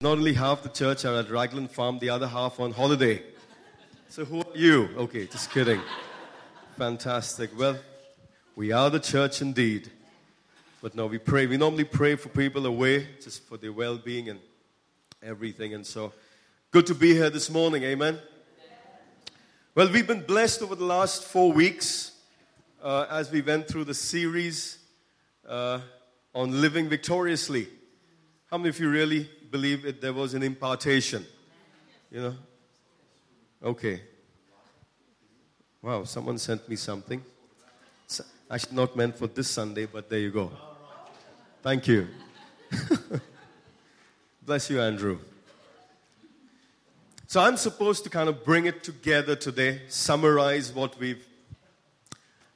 Not only half the church are at Raglan Farm, the other half on holiday. So who are you? Okay, just kidding. Fantastic. Well, we are the church indeed. But no, we pray. We normally pray for people away, just for their well being and everything. And so, good to be here this morning. Amen. Well, we've been blessed over the last four weeks uh, as we went through the series uh, on living victoriously. How many of you really believe it, there was an impartation? You know? Okay. Wow, someone sent me something. Actually, not meant for this Sunday, but there you go. Thank you. Bless you, Andrew. So, I'm supposed to kind of bring it together today, summarize what we've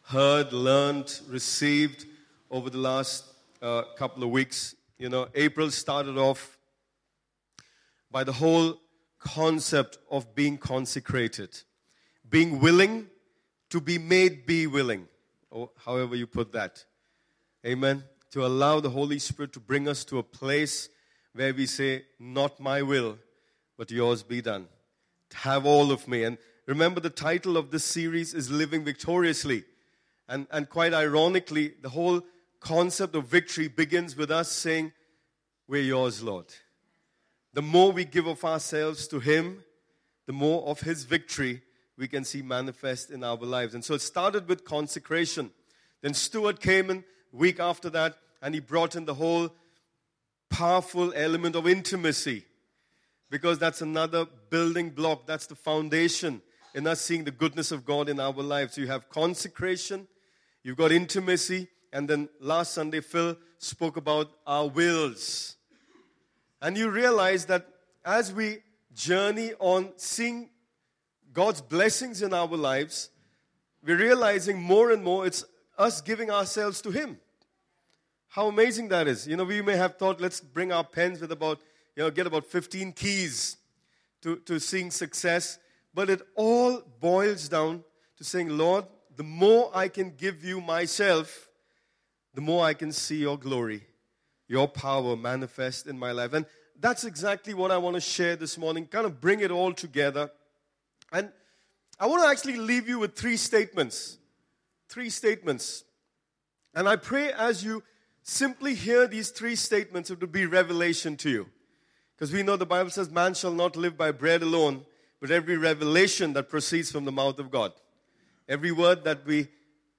heard, learned, received over the last uh, couple of weeks. You know, April started off by the whole concept of being consecrated, being willing to be made be willing, or however you put that. Amen. To allow the Holy Spirit to bring us to a place where we say, Not my will, but yours be done. To have all of me. And remember, the title of this series is Living Victoriously. And, and quite ironically, the whole concept of victory begins with us saying, We're yours, Lord. The more we give of ourselves to Him, the more of His victory we can see manifest in our lives. And so it started with consecration. Then Stuart came in week after that, and he brought in the whole powerful element of intimacy because that's another building block. That's the foundation in us seeing the goodness of God in our lives. You have consecration, you've got intimacy, and then last Sunday, Phil spoke about our wills. And you realize that as we journey on seeing God's blessings in our lives, we're realizing more and more it's us giving ourselves to Him. How amazing that is. You know, we may have thought, let's bring our pens with about you know, get about 15 keys to, to seeing success. But it all boils down to saying, Lord, the more I can give you myself, the more I can see your glory, your power manifest in my life. And that's exactly what I want to share this morning, kind of bring it all together. And I want to actually leave you with three statements. Three statements. And I pray as you simply hear these three statements, it will be revelation to you. Because we know the Bible says, man shall not live by bread alone, but every revelation that proceeds from the mouth of God. Every word that we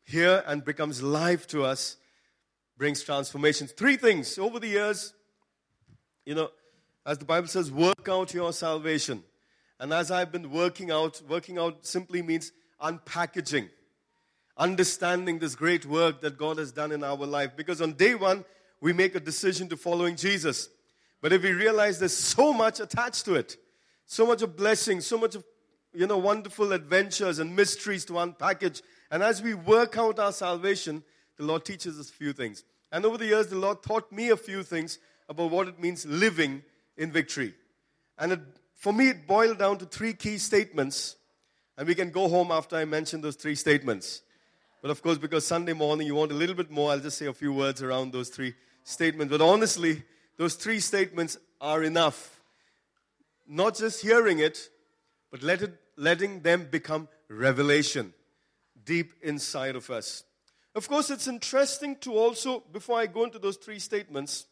hear and becomes life to us brings transformation. Three things over the years, you know, as the Bible says, work out your salvation. And as I've been working out, working out simply means unpackaging, understanding this great work that God has done in our life. Because on day one, we make a decision to following Jesus. But if we realize there's so much attached to it, so much of blessing, so much of you know wonderful adventures and mysteries to unpackage, and as we work out our salvation, the Lord teaches us a few things. And over the years, the Lord taught me a few things about what it means living in victory. And it, for me, it boiled down to three key statements. And we can go home after I mention those three statements. But of course, because Sunday morning you want a little bit more, I'll just say a few words around those three statements. But honestly, those three statements are enough. Not just hearing it, but let it, letting them become revelation deep inside of us. Of course, it's interesting to also, before I go into those three statements,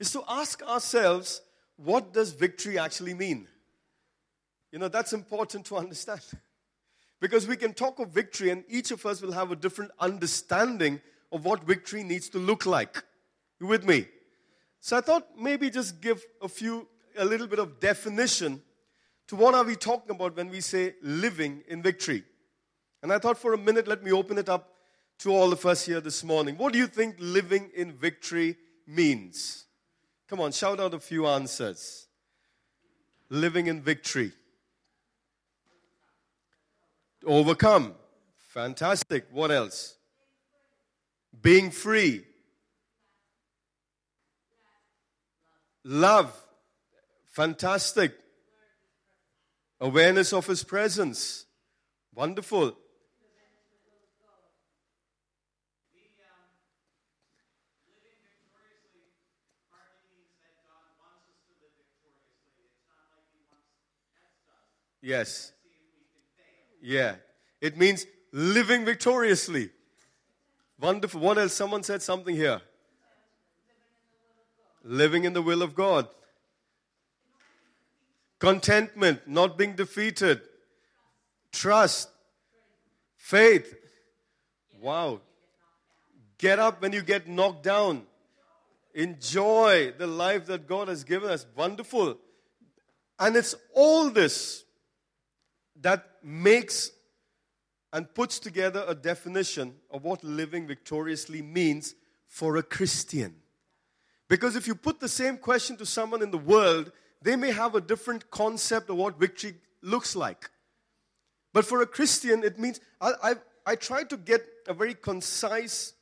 is to ask ourselves, what does victory actually mean? You know, that's important to understand. Because we can talk of victory, and each of us will have a different understanding of what victory needs to look like. You with me? So I thought maybe just give a few, a little bit of definition to what are we talking about when we say living in victory. And I thought for a minute, let me open it up to all of us here this morning. What do you think living in victory means? Come on, shout out a few answers. Living in victory. Overcome. Fantastic. What else? Being free. Love, fantastic. Awareness of His presence, wonderful. Yes. Yeah. It means living victoriously. Wonderful. What else? Someone said something here. Living in the will of God. Contentment, not being defeated. Trust. Faith. Wow. Get up when you get knocked down. Enjoy the life that God has given us. Wonderful. And it's all this that makes and puts together a definition of what living victoriously means for a Christian. Because if you put the same question to someone in the world, they may have a different concept of what victory looks like. But for a Christian, it means I, I, I tried to get a very concise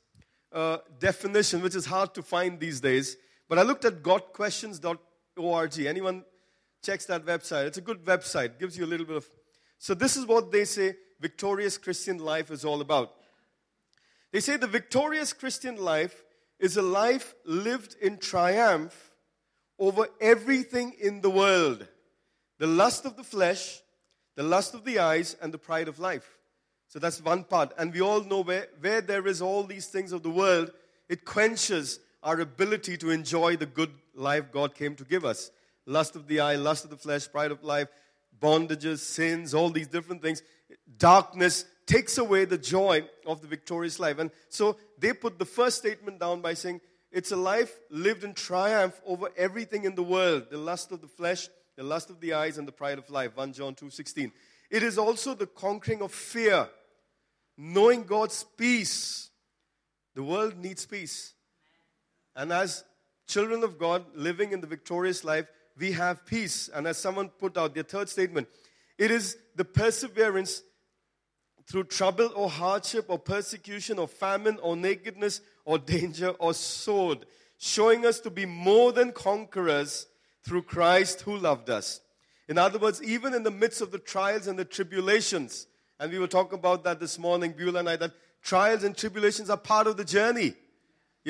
uh, definition, which is hard to find these days. But I looked at gotquestions.org. Anyone checks that website? It's a good website, gives you a little bit of. So, this is what they say victorious Christian life is all about. They say the victorious Christian life is a life lived in triumph over everything in the world the lust of the flesh, the lust of the eyes, and the pride of life. So that's one part. And we all know where, where there is all these things of the world, it quenches our ability to enjoy the good life God came to give us. Lust of the eye, lust of the flesh, pride of life, bondages, sins, all these different things darkness takes away the joy of the victorious life. And so they put the first statement down by saying, it's a life lived in triumph over everything in the world the lust of the flesh, the lust of the eyes, and the pride of life. 1 John 2 16. It is also the conquering of fear, knowing God's peace. The world needs peace. And as children of God living in the victorious life, we have peace. And as someone put out their third statement, it is the perseverance through trouble or hardship or persecution or famine or nakedness or danger or sword, showing us to be more than conquerors through Christ who loved us. In other words, even in the midst of the trials and the tribulations, and we will talk about that this morning, Beulah and I, that trials and tribulations are part of the journey.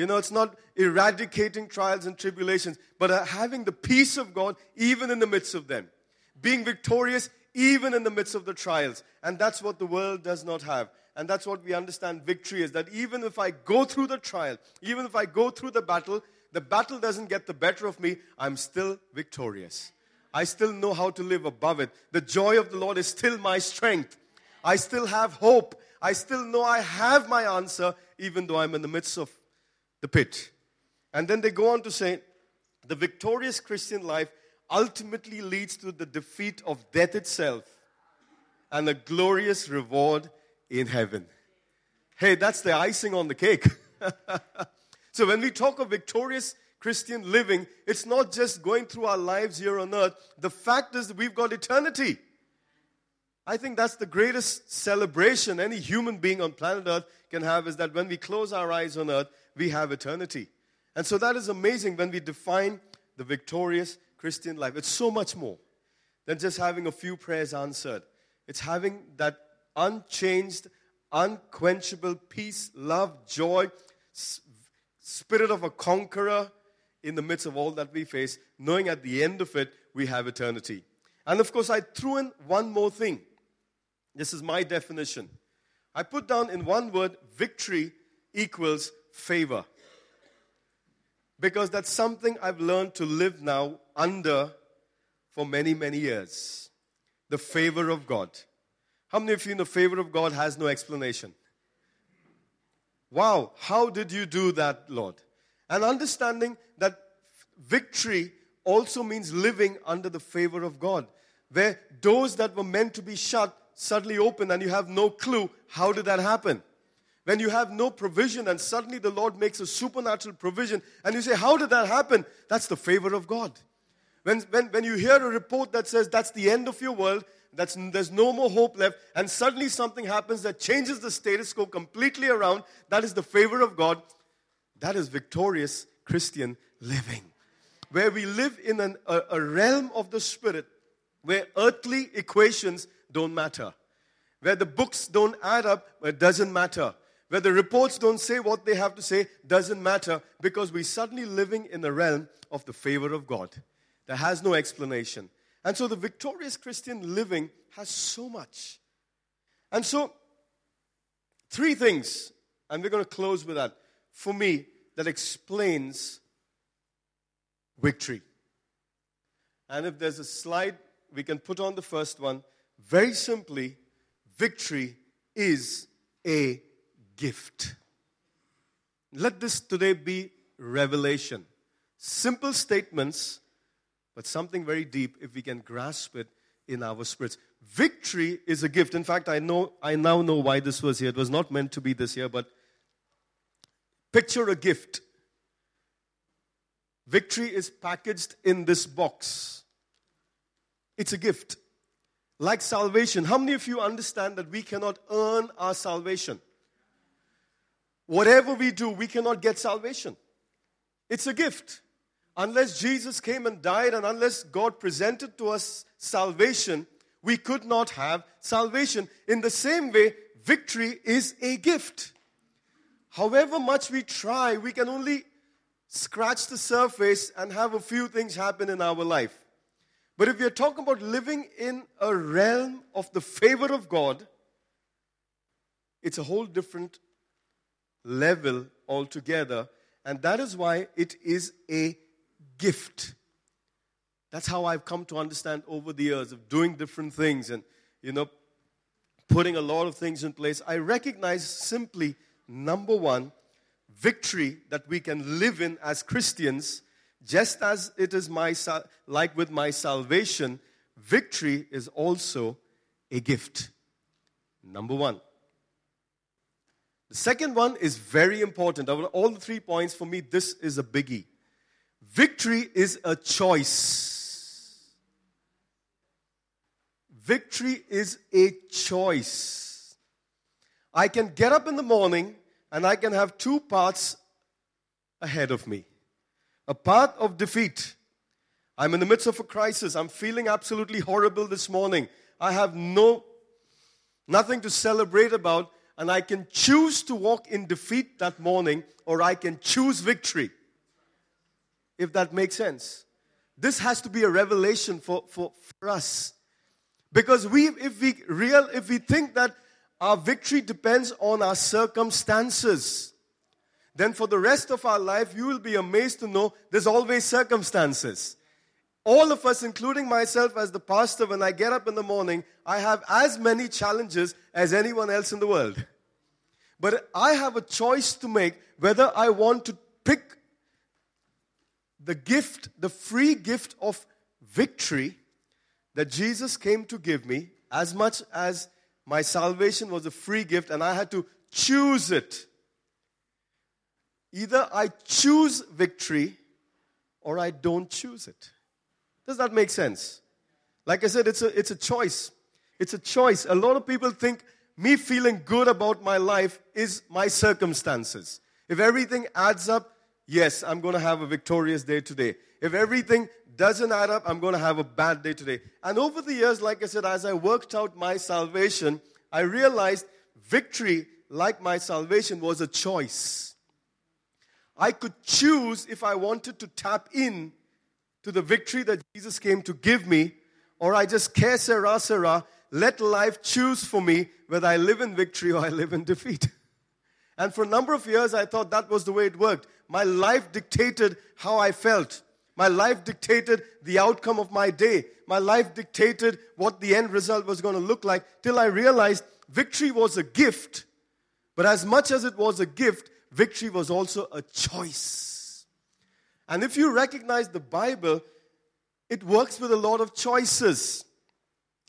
You know, it's not eradicating trials and tribulations, but uh, having the peace of God even in the midst of them. Being victorious even in the midst of the trials. And that's what the world does not have. And that's what we understand victory is that even if I go through the trial, even if I go through the battle, the battle doesn't get the better of me, I'm still victorious. I still know how to live above it. The joy of the Lord is still my strength. I still have hope. I still know I have my answer, even though I'm in the midst of the pit. And then they go on to say, the victorious Christian life ultimately leads to the defeat of death itself and a glorious reward in heaven. Hey, that's the icing on the cake. so when we talk of victorious Christian living, it's not just going through our lives here on earth. The fact is that we've got eternity. I think that's the greatest celebration any human being on planet Earth can have is that when we close our eyes on earth, we have eternity. And so that is amazing when we define the victorious Christian life. It's so much more than just having a few prayers answered. It's having that unchanged, unquenchable peace, love, joy, spirit of a conqueror in the midst of all that we face, knowing at the end of it, we have eternity. And of course, I threw in one more thing. This is my definition. I put down in one word victory equals favor because that's something I've learned to live now under for many, many years. The favor of God. How many of you know the favor of God has no explanation? Wow, how did you do that, Lord? And understanding that victory also means living under the favor of God, where doors that were meant to be shut suddenly open and you have no clue how did that happen. When you have no provision and suddenly the Lord makes a supernatural provision and you say, How did that happen? That's the favor of God. When, when, when you hear a report that says that's the end of your world, that's, there's no more hope left, and suddenly something happens that changes the status quo completely around, that is the favor of God. That is victorious Christian living. Where we live in an, a, a realm of the Spirit where earthly equations don't matter, where the books don't add up, it doesn't matter where the reports don't say what they have to say doesn't matter because we're suddenly living in the realm of the favor of God that has no explanation. And so the victorious Christian living has so much. And so, three things, and we're going to close with that, for me, that explains victory. And if there's a slide, we can put on the first one. Very simply, victory is a gift. Let this today be revelation. Simple statements, but something very deep if we can grasp it in our spirits. Victory is a gift. In fact, I know I now know why this was here. It was not meant to be this year, but picture a gift. Victory is packaged in this box. It's a gift. Like salvation. How many of you understand that we cannot earn our salvation? Whatever we do, we cannot get salvation. It's a gift. Unless Jesus came and died and unless God presented to us salvation, we could not have salvation. In the same way, victory is a gift. However much we try, we can only scratch the surface and have a few things happen in our life. But if you're talking about living in a realm of the favor of God, it's a whole different level altogether. And that is why it is a gift. That's how I've come to understand over the years of doing different things and, you know, putting a lot of things in place. I recognize simply, number one, victory that we can live in as Christians just as it is my like with my salvation, victory is also a gift. Number 1. The second one is very important. All the three points, for me, this is a biggie. Victory is a choice. Victory is a choice. I can get up in the morning and I can have two paths ahead of me a path of defeat. I'm in the midst of a crisis. I'm feeling absolutely horrible this morning. I have no nothing to celebrate about and I can choose to walk in defeat that morning or I can choose victory. If that makes sense. This has to be a revelation for, for, for us. Because we if we real if we think that our victory depends on our circumstances, then for the rest of our life, you will be amazed to know there's always circumstances. All of us, including myself as the pastor, when I get up in the morning, I have as many challenges as anyone else in the world. But I have a choice to make whether I want to pick the gift, the free gift of victory that Jesus came to give me, as much as my salvation was a free gift and I had to choose it. Either I choose victory or I don't choose it. Does that make sense? Like I said, it's a, it's a choice. It's a choice. A lot of people think me feeling good about my life is my circumstances. If everything adds up, yes, I'm going to have a victorious day today. If everything doesn't add up, I'm going to have a bad day today. And over the years, like I said, as I worked out my salvation, I realized victory, like my salvation, was a choice. I could choose if I wanted to tap in to the victory that Jesus came to give me, or I just care sera sera, let life choose for me whether I live in victory or I live in defeat. And for a number of years, I thought that was the way it worked. My life dictated how I felt. My life dictated the outcome of my day. My life dictated what the end result was going to look like till I realized victory was a gift. But as much as it was a gift, victory was also a choice. And if you recognize the Bible, it works with a lot of choices.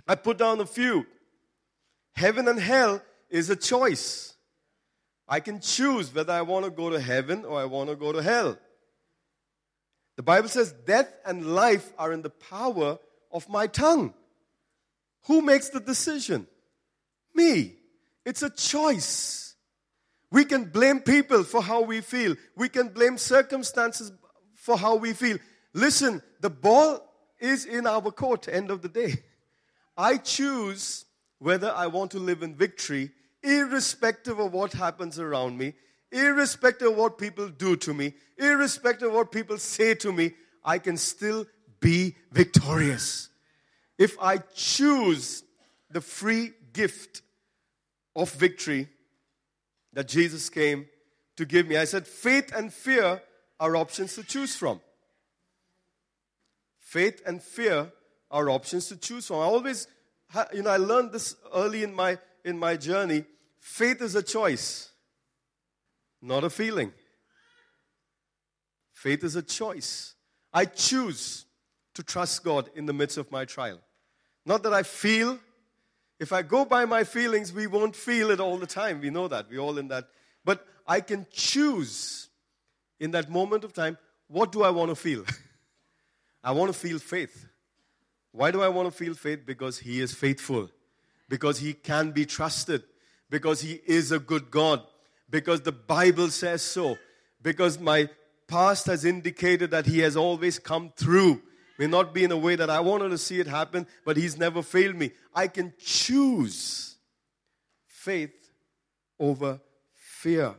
I put down a few. Heaven and hell is a choice. I can choose whether I want to go to heaven or I want to go to hell. The Bible says death and life are in the power of my tongue. Who makes the decision? Me. It's a choice. We can blame people for how we feel. We can blame circumstances for how we feel. Listen, the ball is in our court, end of the day. I choose whether I want to live in victory, irrespective of what happens around me, irrespective of what people do to me, irrespective of what people say to me, I can still be victorious. if I choose the free gift of victory that Jesus came to give me. I said, faith and fear are options to choose from. Faith and fear are options to choose from. I always, you know, I learned this early in my in my journey. Faith is a choice, not a feeling. Faith is a choice. I choose to trust God in the midst of my trial. Not that I feel. If I go by my feelings, we won't feel it all the time. We know that. We're all in that. But I can choose in that moment of time what do I want to feel? I want to feel faith. Why do I want to feel faith? Because He is faithful, because He can be trusted, because He is a good God, because the Bible says so, because my past has indicated that He has always come through. May not be in a way that I wanted to see it happen, but He's never failed me. I can choose faith over fear.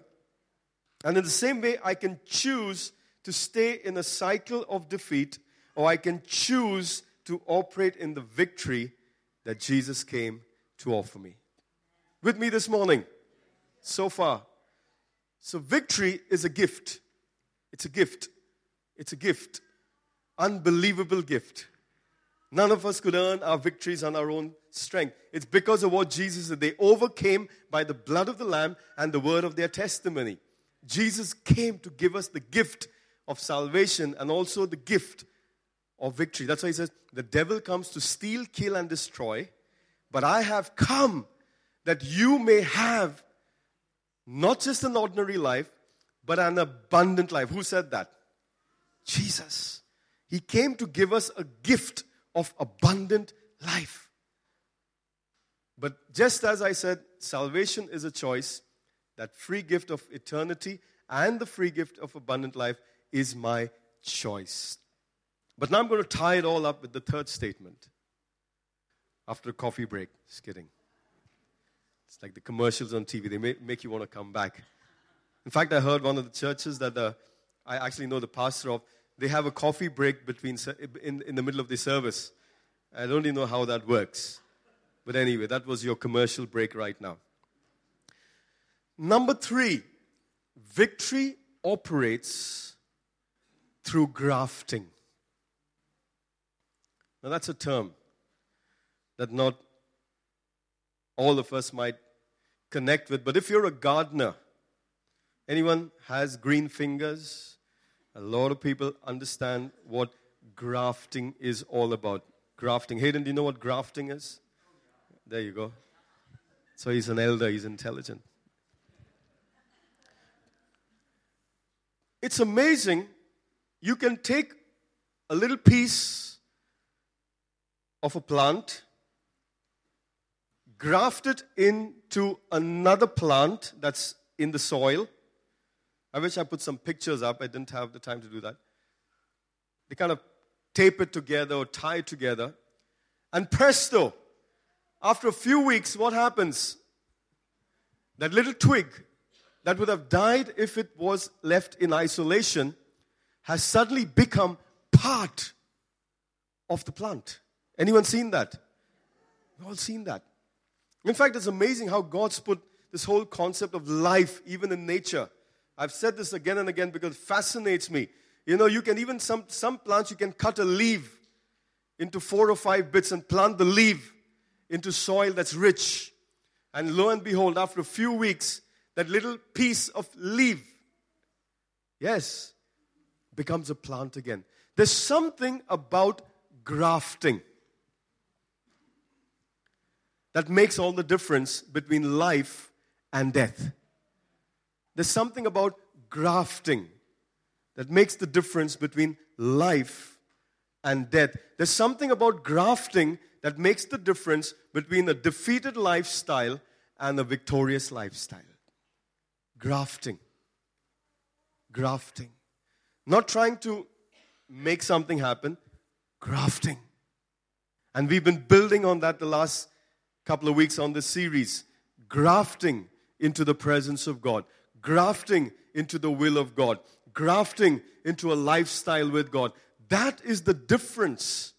And in the same way, I can choose to stay in a cycle of defeat, or I can choose to operate in the victory that Jesus came to offer me. With me this morning, so far. So, victory is a gift. It's a gift. It's a gift. Unbelievable gift. None of us could earn our victories on our own strength. It's because of what Jesus did. They overcame by the blood of the Lamb and the word of their testimony. Jesus came to give us the gift of salvation and also the gift of victory. That's why he says, The devil comes to steal, kill, and destroy, but I have come that you may have not just an ordinary life, but an abundant life. Who said that? Jesus. He came to give us a gift of abundant life. But just as I said, salvation is a choice, that free gift of eternity and the free gift of abundant life is my choice. But now I'm going to tie it all up with the third statement after a coffee break. Just kidding. It's like the commercials on TV, they make you want to come back. In fact, I heard one of the churches that the, I actually know the pastor of, they have a coffee break between in, in the middle of the service. I don't even know how that works. But anyway, that was your commercial break right now. Number three, victory operates through grafting. Now, that's a term that not all of us might connect with, but if you're a gardener, anyone has green fingers? A lot of people understand what grafting is all about. Grafting. Hayden, do you know what grafting is? There you go. So he's an elder, he's intelligent. It's amazing. You can take a little piece of a plant, graft it into another plant that's in the soil. I wish I put some pictures up. I didn't have the time to do that. They kind of tape it together or tie it together. And presto, after a few weeks, what happens? That little twig that would have died if it was left in isolation has suddenly become part of the plant. Anyone seen that? We've all seen that. In fact, it's amazing how God's put this whole concept of life, even in nature. I've said this again and again because it fascinates me. You know, you can even, some, some plants, you can cut a leaf into four or five bits and plant the leaf into soil that's rich. And lo and behold, after a few weeks, that little piece of leaf, yes, becomes a plant again. There's something about grafting that makes all the difference between life and death. There's something about grafting that makes the difference between life and death. There's something about grafting that makes the difference between a defeated lifestyle and a victorious lifestyle. Grafting. Grafting. Not trying to make something happen, grafting. And we've been building on that the last couple of weeks on this series. Grafting into the presence of God, grafting into the will of God, grafting into a lifestyle with God. That is the difference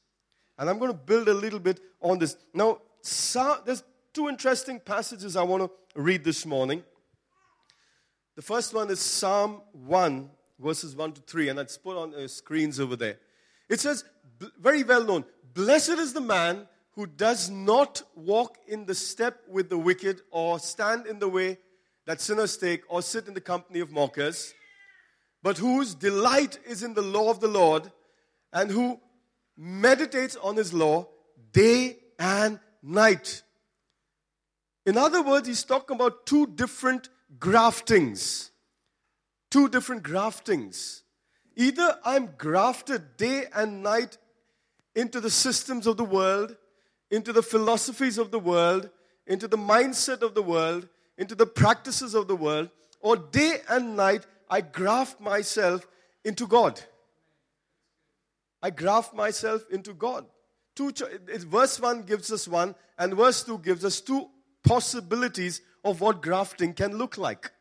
And I'm going to build a little bit on this. Now, there's two interesting passages I want to read this morning. The first one is Psalm 1, verses 1 to 3, and that's put on the screens over there. It says, very well known, Blessed is the man who does not walk in the step with the wicked, or stand in the way that sinners take, or sit in the company of mockers, but whose delight is in the law of the Lord, and who meditates on his law day and night. In other words, he's talking about two different graftings. Two different graftings. Either I'm grafted day and night into the systems of the world, into the philosophies of the world, into the mindset of the world, into the practices of the world, or day and night I graft myself into God. I graft myself into God. Two, verse 1 gives us one, and verse 2 gives us two possibilities of what grafting can look like.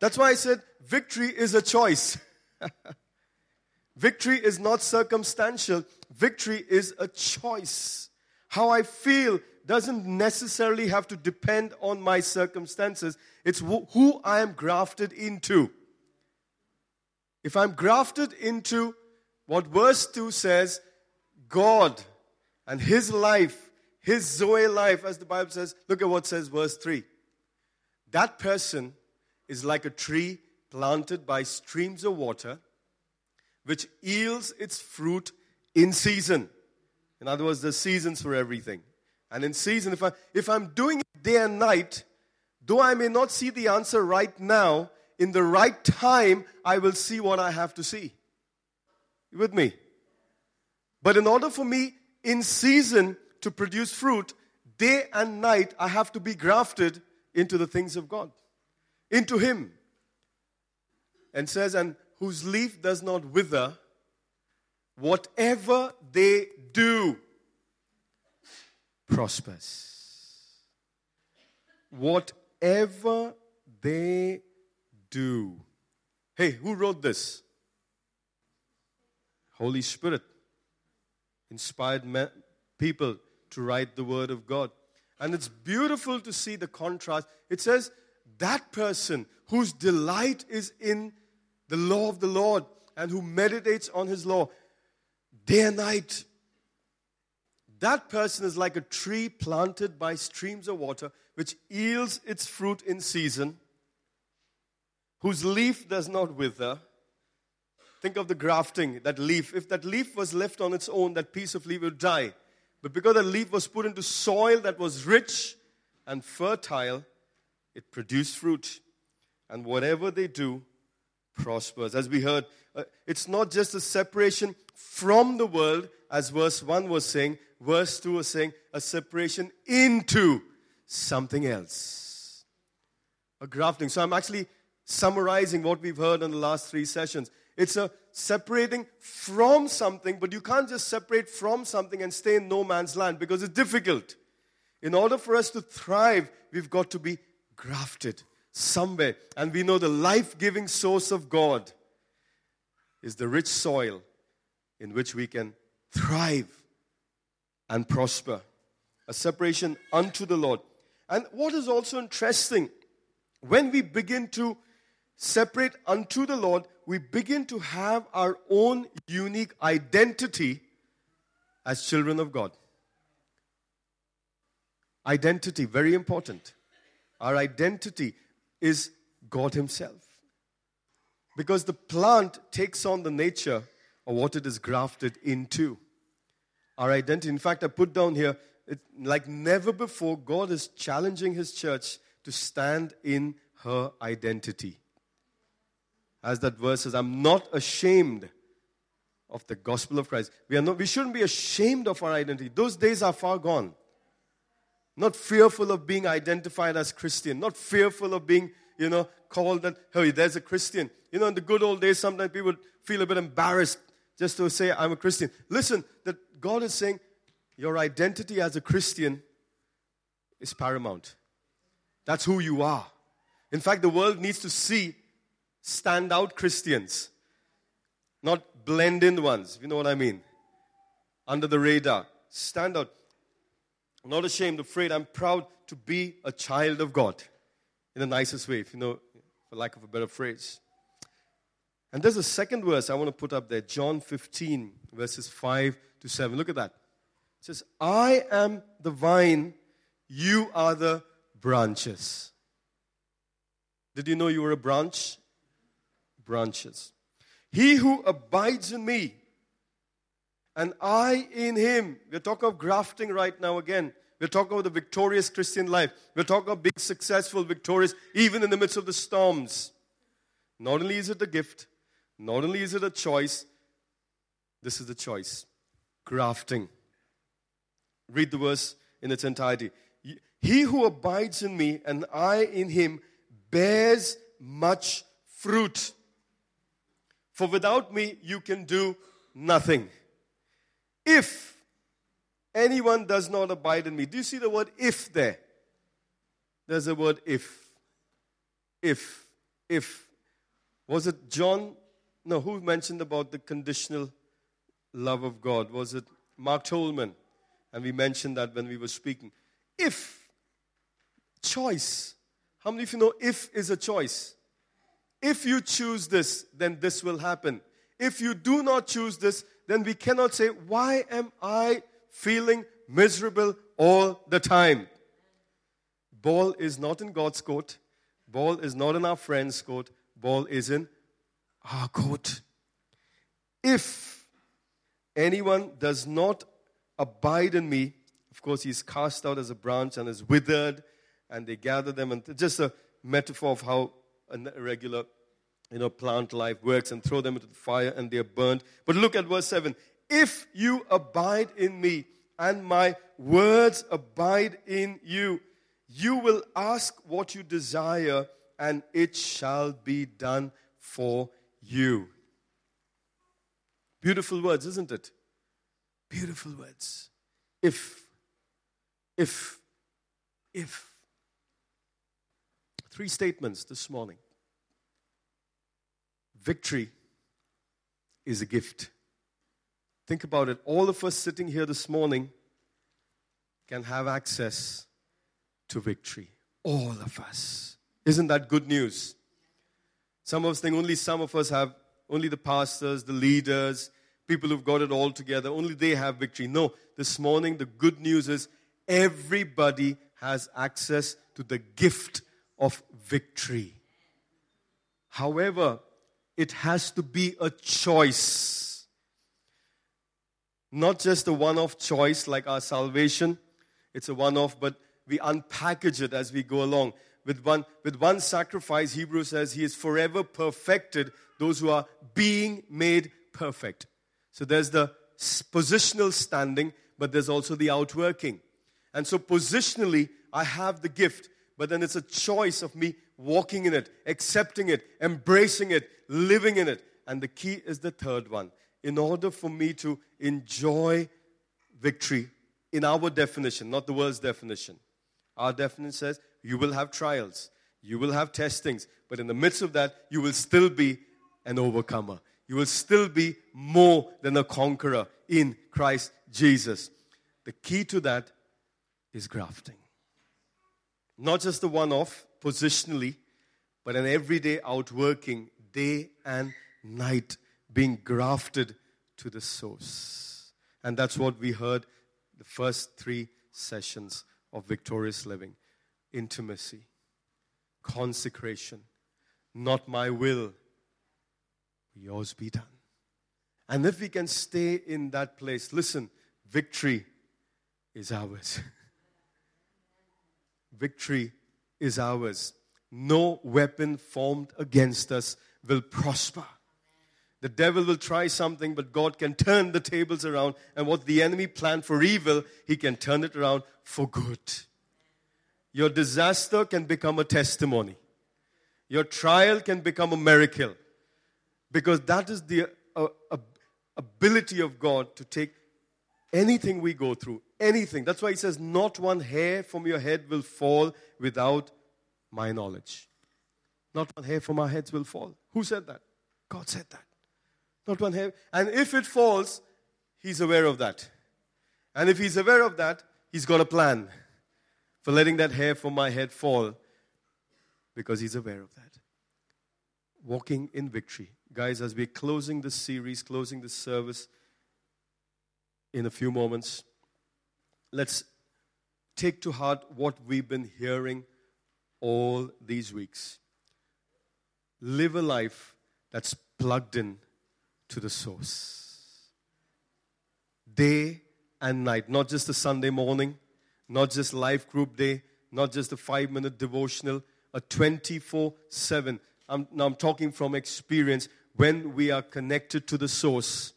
That's why I said victory is a choice. victory is not circumstantial, victory is a choice. How I feel doesn't necessarily have to depend on my circumstances, it's who I am grafted into. If I'm grafted into what verse 2 says, God and His life his Zoe life, as the Bible says, look at what says verse 3. That person is like a tree planted by streams of water, which yields its fruit in season. In other words, there's seasons for everything. And in season, if, I, if I'm doing it day and night, though I may not see the answer right now, in the right time, I will see what I have to see. You with me? But in order for me in season to produce fruit, day and night, I have to be grafted into the things of God, into Him. And says, and whose leaf does not wither, whatever they do prospers. Whatever they do. Hey, who wrote this? Holy Spirit inspired people to write the Word of God. And it's beautiful to see the contrast. It says, that person whose delight is in the law of the Lord and who meditates on his law day and night. That person is like a tree planted by streams of water, which yields its fruit in season, whose leaf does not wither. Think of the grafting, that leaf. If that leaf was left on its own, that piece of leaf would die. But because the leaf was put into soil that was rich and fertile, it produced fruit. And whatever they do prospers. As we heard, uh, it's not just a separation from the world, as verse 1 was saying, verse 2 was saying, a separation into something else. A grafting. So I'm actually summarizing what we've heard in the last three sessions. It's a separating from something, but you can't just separate from something and stay in no man's land because it's difficult. In order for us to thrive, we've got to be grafted somewhere. And we know the life giving source of God is the rich soil in which we can thrive and prosper. A separation unto the Lord. And what is also interesting, when we begin to separate unto the Lord, we begin to have our own unique identity as children of God. Identity, very important. Our identity is God Himself. Because the plant takes on the nature of what it is grafted into. Our identity. In fact, I put down here, it, like never before, God is challenging His church to stand in her identity as that verse says, I'm not ashamed of the gospel of Christ. We, are not, we shouldn't be ashamed of our identity. Those days are far gone. Not fearful of being identified as Christian, not fearful of being, you know, called that, hey, there's a Christian. You know, in the good old days, sometimes people would feel a bit embarrassed just to say, I'm a Christian. Listen, that God is saying your identity as a Christian is paramount. That's who you are. In fact, the world needs to see stand out Christians, not blend in ones. You know what I mean? under the radar. Stand out. not ashamed, afraid. I'm proud to be a child of God in the nicest way, if you know, for lack of a better phrase. And there's a second verse I want to put up there John 15, verses 5 to 7. Look at that. It says, I am the vine, you are the branches. Did you know you were a branch? Branches. He who abides in me and I in him. We're talking of grafting right now again. We're talking about the victorious Christian life. We're talking about being successful, victorious, even in the midst of the storms. Not only is it a gift, not only is it a choice, this is the choice grafting. Read the verse in its entirety. He who abides in me and I in him bears much fruit. For without me, you can do nothing. If anyone does not abide in me, do you see the word if there? There's a word if. If. If. Was it John? No, who mentioned about the conditional love of God? Was it Mark Tolman? And we mentioned that when we were speaking. If. Choice. How many of you know if is a choice? If you choose this, then this will happen. If you do not choose this, then we cannot say, Why am I feeling miserable all the time? Ball is not in God's court. Ball is not in our friend's court. Ball is in our court. If anyone does not abide in me, of course, he's cast out as a branch and is withered, and they gather them. And just a metaphor of how a regular you know, plant life works and throw them into the fire and they are burned. But look at verse 7. If you abide in me and my words abide in you, you will ask what you desire and it shall be done for you. Beautiful words, isn't it? Beautiful words. If, if, if. Three statements this morning. Victory is a gift. Think about it. All of us sitting here this morning can have access to victory. All of us. Isn't that good news? Some of us think only some of us have, only the pastors, the leaders, people who've got it all together, only they have victory. No, this morning the good news is everybody has access to the gift of victory. However, it has to be a choice. Not just a one off choice like our salvation, it's a one off, but we unpackage it as we go along. With one, with one sacrifice, Hebrew says, He is forever perfected those who are being made perfect. So there's the positional standing, but there's also the outworking. And so, positionally, I have the gift, but then it's a choice of me walking in it, accepting it, embracing it, living in it. And the key is the third one. In order for me to enjoy victory, in our definition, not the world's definition, our definition says you will have trials, you will have testings, but in the midst of that, you will still be an overcomer. You will still be more than a conqueror in Christ Jesus. The key to that is grafting. Not just the one off, positionally, but an everyday outworking, day and night, being grafted to the source. And that's what we heard the first three sessions of victorious living intimacy, consecration, not my will, yours be done. And if we can stay in that place, listen, victory is ours. victory is ours. No weapon formed against us will prosper. The devil will try something, but God can turn the tables around. And what the enemy planned for evil, he can turn it around for good. Your disaster can become a testimony. Your trial can become a miracle. Because that is the uh, ability of God to take anything we go through, anything. That's why he says, Not one hair from your head will fall without my knowledge. Not one hair from our heads will fall. Who said that? God said that. Not one hair. And if it falls, He's aware of that. And if He's aware of that, He's got a plan for letting that hair from my head fall because He's aware of that. Walking in victory. Guys, as we're closing this series, closing this service in a few moments, let's take to heart what we've been hearing all these weeks. Live a life that's plugged in to the source. Day and night, not just a Sunday morning, not just life group day, not just a five minute devotional, a 24 7. Now I'm talking from experience. When we are connected to the source,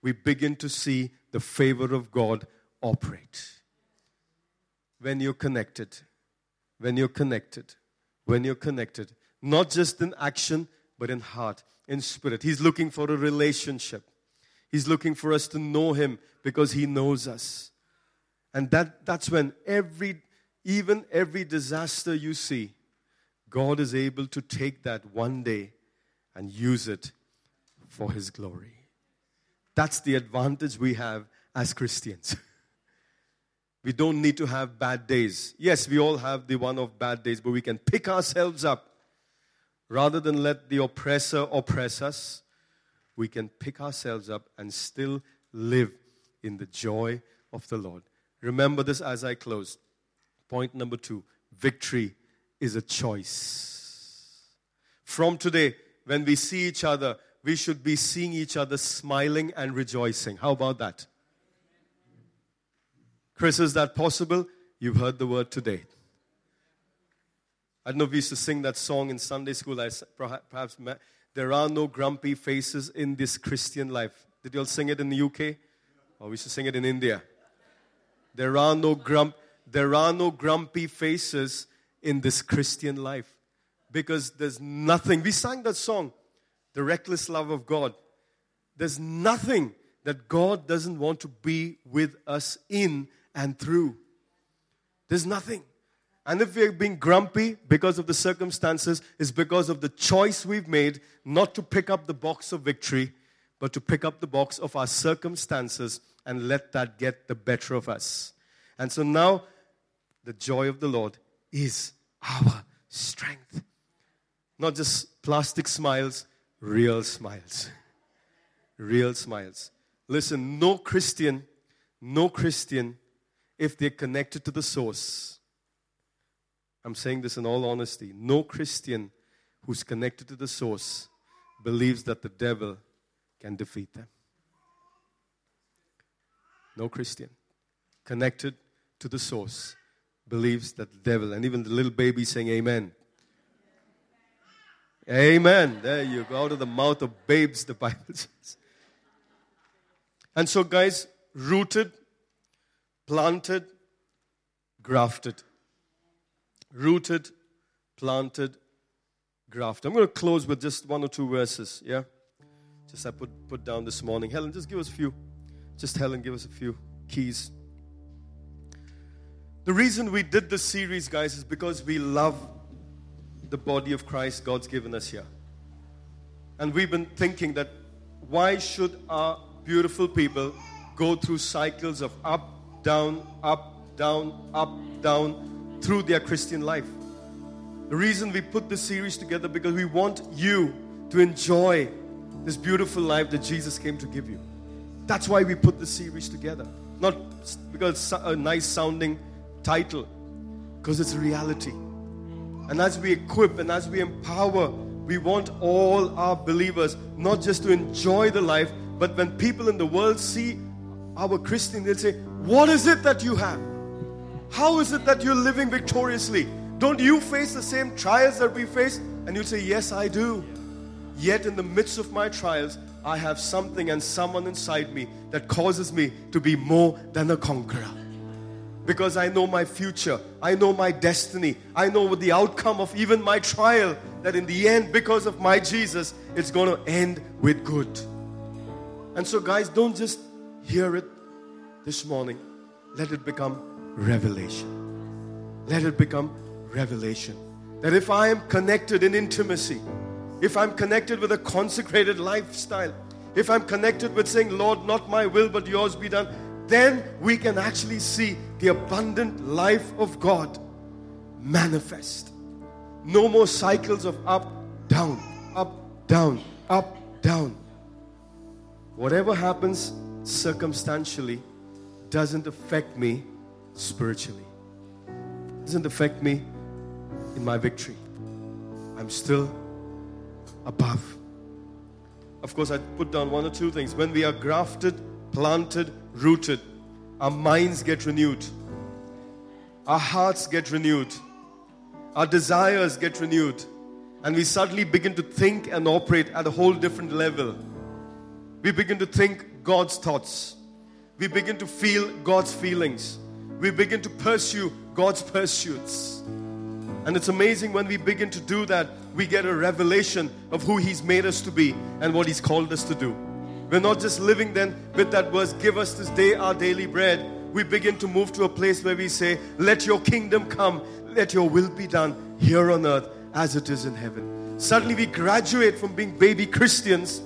we begin to see the favor of God operate. When you're connected, when you're connected, when you're connected, not just in action, but in heart, in spirit. He's looking for a relationship. He's looking for us to know Him because He knows us. And that, that's when every, even every disaster you see, God is able to take that one day and use it for His glory. That's the advantage we have as Christians. we don't need to have bad days. Yes, we all have the one of bad days, but we can pick ourselves up rather than let the oppressor oppress us. We can pick ourselves up and still live in the joy of the Lord. Remember this as I close. Point number two victory is a choice. From today, when we see each other, we should be seeing each other smiling and rejoicing. How about that? Chris, is that possible? You've heard the word today. I don't know if we used to sing that song in Sunday school. I perhaps there are no grumpy faces in this Christian life. Did you all sing it in the UK? Or oh, we used to sing it in India. There are no grump, there are no grumpy faces in this Christian life. Because there's nothing. We sang that song, The Reckless Love of God. There's nothing that God doesn't want to be with us in and through. There's nothing. And if we're being grumpy because of the circumstances, it's because of the choice we've made not to pick up the box of victory, but to pick up the box of our circumstances and let that get the better of us. And so now, the joy of the Lord is our strength. Not just plastic smiles, real smiles. Real smiles. Listen, no Christian, no Christian, if they're connected to the source, I'm saying this in all honesty, no Christian who's connected to the source believes that the devil can defeat them. No Christian connected to the source believes that the devil, and even the little baby saying amen. Amen. There you go. Out of the mouth of babes, the Bible says. And so, guys, rooted, planted, grafted. Rooted, planted, grafted. I'm going to close with just one or two verses, yeah? Just I put, put down this morning. Helen, just give us a few. Just Helen, give us a few keys. The reason we did this series, guys, is because we love the body of Christ God's given us here. And we've been thinking that why should our beautiful people go through cycles of up, down, up, down, up, down through their Christian life? The reason we put this series together because we want you to enjoy this beautiful life that Jesus came to give you. That's why we put the series together. Not because a nice sounding title, because it's reality. And as we equip and as we empower, we want all our believers not just to enjoy the life, but when people in the world see our Christian, they'll say, What is it that you have? How is it that you're living victoriously? Don't you face the same trials that we face? And you'll say, Yes, I do. Yet in the midst of my trials, I have something and someone inside me that causes me to be more than a conqueror. Because I know my future, I know my destiny, I know what the outcome of even my trial, that in the end, because of my Jesus, it's going to end with good. And so, guys, don't just hear it this morning, let it become revelation. Let it become revelation. That if I am connected in intimacy, if I'm connected with a consecrated lifestyle, if I'm connected with saying, Lord, not my will, but yours be done, then we can actually see the abundant life of God manifest. No more cycles of up, down, up, down, up, down. Whatever happens circumstantially doesn't affect me spiritually, doesn't affect me in my victory. I'm still above. Of course, I put down one or two things. When we are grafted, planted, rooted, our minds get renewed, our hearts get renewed, our desires get renewed, and we suddenly begin to think and operate at a whole different level. We begin to think God's thoughts, we begin to feel God's feelings, we begin to pursue God's pursuits. And it's amazing when we begin to do that, we get a revelation of who He's made us to be and what He's called us to do. We're not just living then with that verse, give us this day our daily bread. We begin to move to a place where we say, let your kingdom come, let your will be done here on earth as it is in heaven. Suddenly we graduate from being baby Christians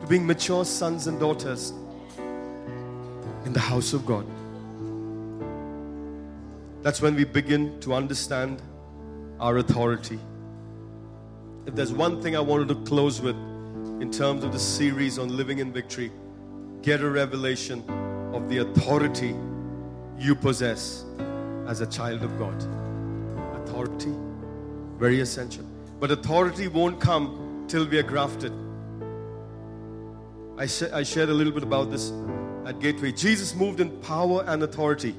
to being mature sons and daughters in the house of God. That's when we begin to understand our authority. If there's one thing I wanted to close with in terms of the series on living in victory, get a revelation of the authority you possess as a child of God. Authority, very essential. But authority won't come till we are grafted. I, sh- I shared a little bit about this at Gateway. Jesus moved in power and authority.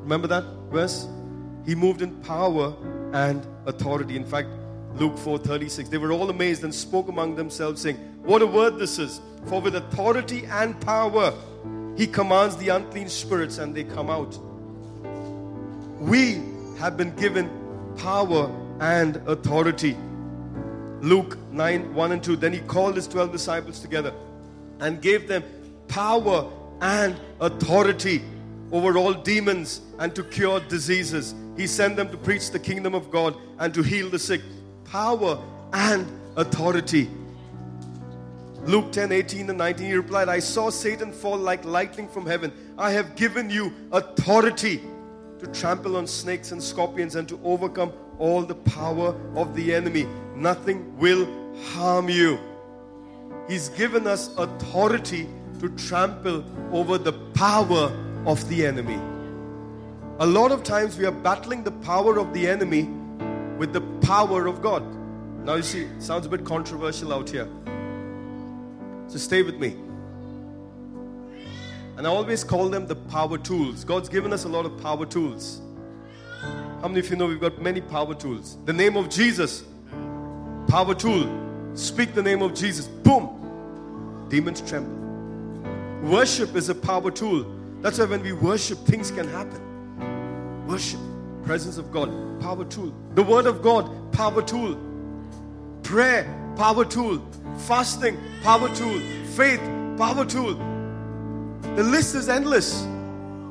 Remember that verse? He moved in power and authority. In fact, Luke 4:36. They were all amazed and spoke among themselves, saying, What a word this is! For with authority and power he commands the unclean spirits and they come out. We have been given power and authority. Luke 9 1 and 2. Then he called his 12 disciples together and gave them power and authority over all demons and to cure diseases. He sent them to preach the kingdom of God and to heal the sick. Power and authority. Luke 10 18 and 19, he replied, I saw Satan fall like lightning from heaven. I have given you authority to trample on snakes and scorpions and to overcome all the power of the enemy. Nothing will harm you. He's given us authority to trample over the power of the enemy. A lot of times we are battling the power of the enemy with the power of God. Now you see, sounds a bit controversial out here. So stay with me. And I always call them the power tools. God's given us a lot of power tools. How many of you know we've got many power tools? The name of Jesus, power tool. Speak the name of Jesus. Boom. Demons tremble. Worship is a power tool. That's why when we worship, things can happen. Worship, presence of God, power tool. The word of God, power tool. Prayer, power tool. Fasting, power tool. Faith, power tool. The list is endless.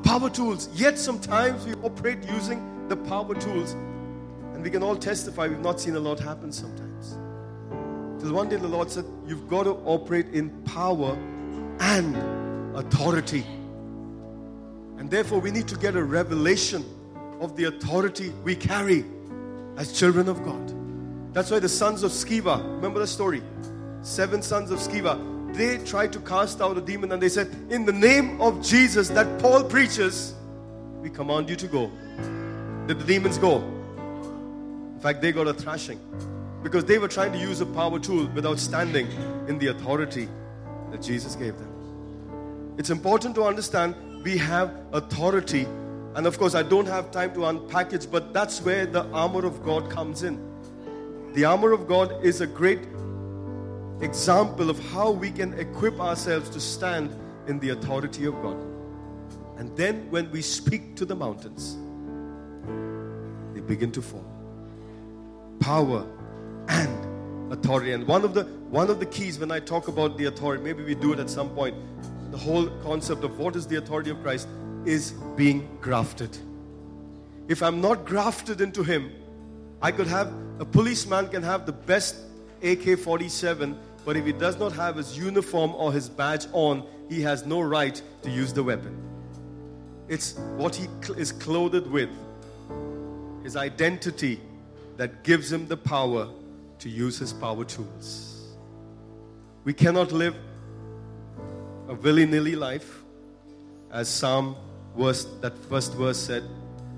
Power tools. Yet sometimes we operate using the power tools. And we can all testify we've not seen a lot happen sometimes. Till one day the Lord said, You've got to operate in power and authority. And therefore, we need to get a revelation of the authority we carry as children of God. That's why the sons of Sceva, remember the story? Seven sons of Sceva, they tried to cast out a demon and they said, In the name of Jesus that Paul preaches, we command you to go. Did the demons go? In fact, they got a thrashing because they were trying to use a power tool without standing in the authority that Jesus gave them. It's important to understand we have authority. And of course, I don't have time to unpackage, but that's where the armor of God comes in. The armor of God is a great example of how we can equip ourselves to stand in the authority of God. And then when we speak to the mountains, they begin to fall. Power and authority. And one of the one of the keys when I talk about the authority, maybe we do it at some point, the whole concept of what is the authority of Christ is being grafted. If I'm not grafted into him, I could have a policeman can have the best AK 47 But if he does not have his uniform or his badge on, he has no right to use the weapon. It's what he cl- is clothed with, his identity, that gives him the power to use his power tools. We cannot live a willy nilly life, as Psalm verse, that first verse said,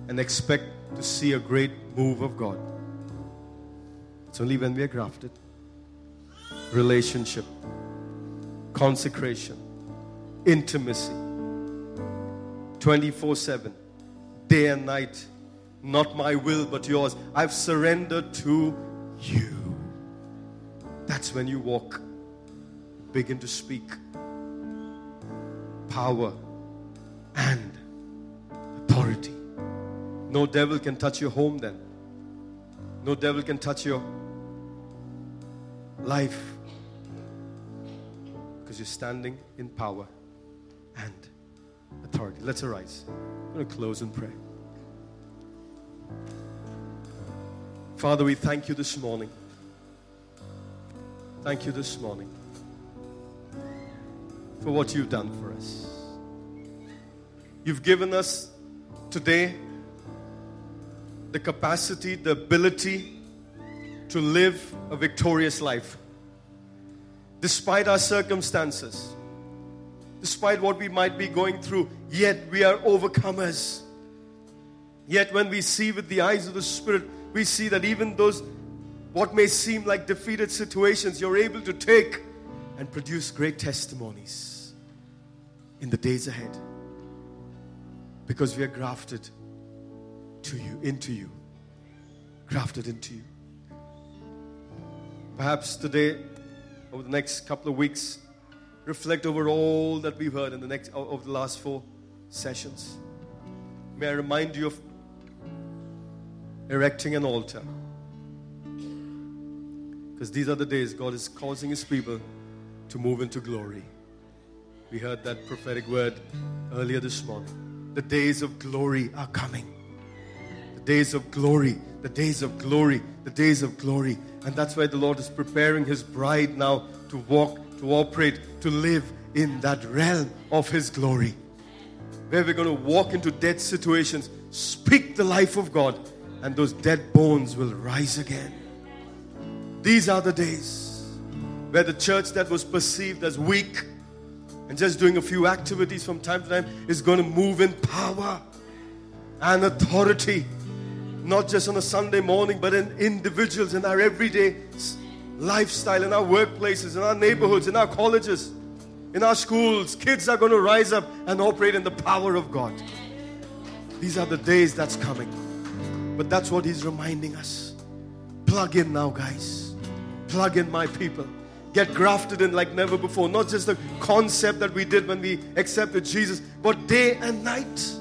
and expect to see a great move of God. It's only when we are grafted. Relationship, consecration, intimacy, 24 7, day and night. Not my will, but yours. I've surrendered to you. That's when you walk, begin to speak power and authority. No devil can touch your home then. No devil can touch your life because you're standing in power and authority. Let's arise. I'm going to close in prayer. Father, we thank you this morning. Thank you this morning for what you've done for us. You've given us today the capacity, the ability to live a victorious life. Despite our circumstances, despite what we might be going through, yet we are overcomers. Yet when we see with the eyes of the Spirit, we see that even those what may seem like defeated situations, you're able to take and produce great testimonies in the days ahead. Because we are grafted to you, into you. Grafted into you. Perhaps today, over the next couple of weeks, reflect over all that we've heard in the next over the last four sessions. May I remind you of erecting an altar. Because these are the days God is causing His people to move into glory. We heard that prophetic word earlier this morning. The days of glory are coming. The days of glory, the days of glory, the days of glory. And that's why the Lord is preparing His bride now to walk, to operate, to live in that realm of His glory. Where we're going to walk into dead situations, speak the life of God, and those dead bones will rise again. These are the days where the church that was perceived as weak and just doing a few activities from time to time is going to move in power and authority, not just on a Sunday morning, but in individuals in our everyday lifestyle, in our workplaces, in our neighborhoods, in our colleges, in our schools. Kids are going to rise up and operate in the power of God. These are the days that's coming. But that's what he's reminding us. Plug in now, guys. Plug in, my people. Get grafted in like never before. Not just the concept that we did when we accepted Jesus, but day and night.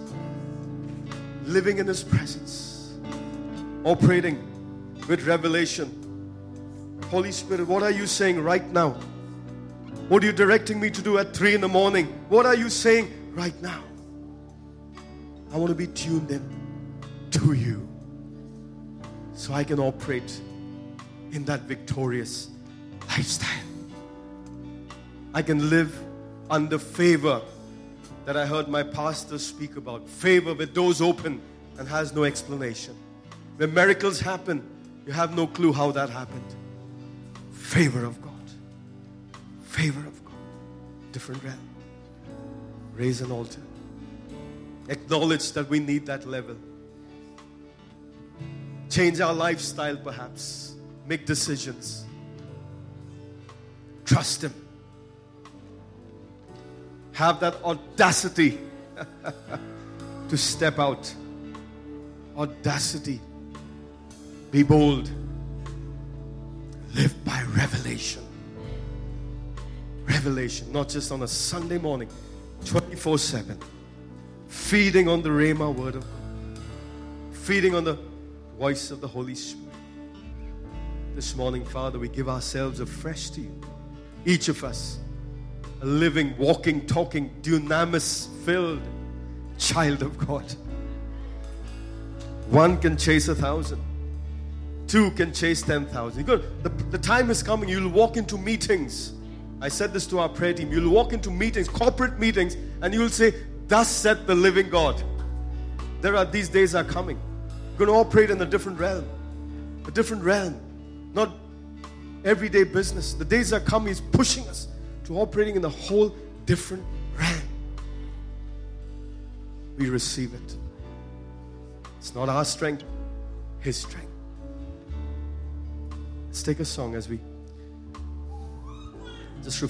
Living in his presence. Operating with revelation. Holy Spirit, what are you saying right now? What are you directing me to do at 3 in the morning? What are you saying right now? I want to be tuned in to you so I can operate in that victorious lifestyle. I can live under favor that I heard my pastor speak about. Favor with doors open and has no explanation. When miracles happen, you have no clue how that happened. Favor of God. Favor of God. Different realm. Raise an altar. Acknowledge that we need that level. Change our lifestyle, perhaps. Make decisions. Trust Him. Have that audacity to step out. Audacity. Be bold. Live by revelation. Revelation, not just on a Sunday morning, 24 7. Feeding on the Rhema word of God. Feeding on the voice of the Holy Spirit. This morning, Father, we give ourselves afresh to you. Each of us, a living, walking, talking, dunamis filled child of God. One can chase a thousand, two can chase 10,000. The, the time is coming, you'll walk into meetings. I said this to our prayer team. You'll walk into meetings, corporate meetings, and you'll say, Thus said the living God. There are these days are coming. You're going to operate in a different realm. A different realm. Not everyday business. The days that come He's pushing us to operating in a whole different realm. We receive it. It's not our strength, His strength. Let's take a song as we just reflect.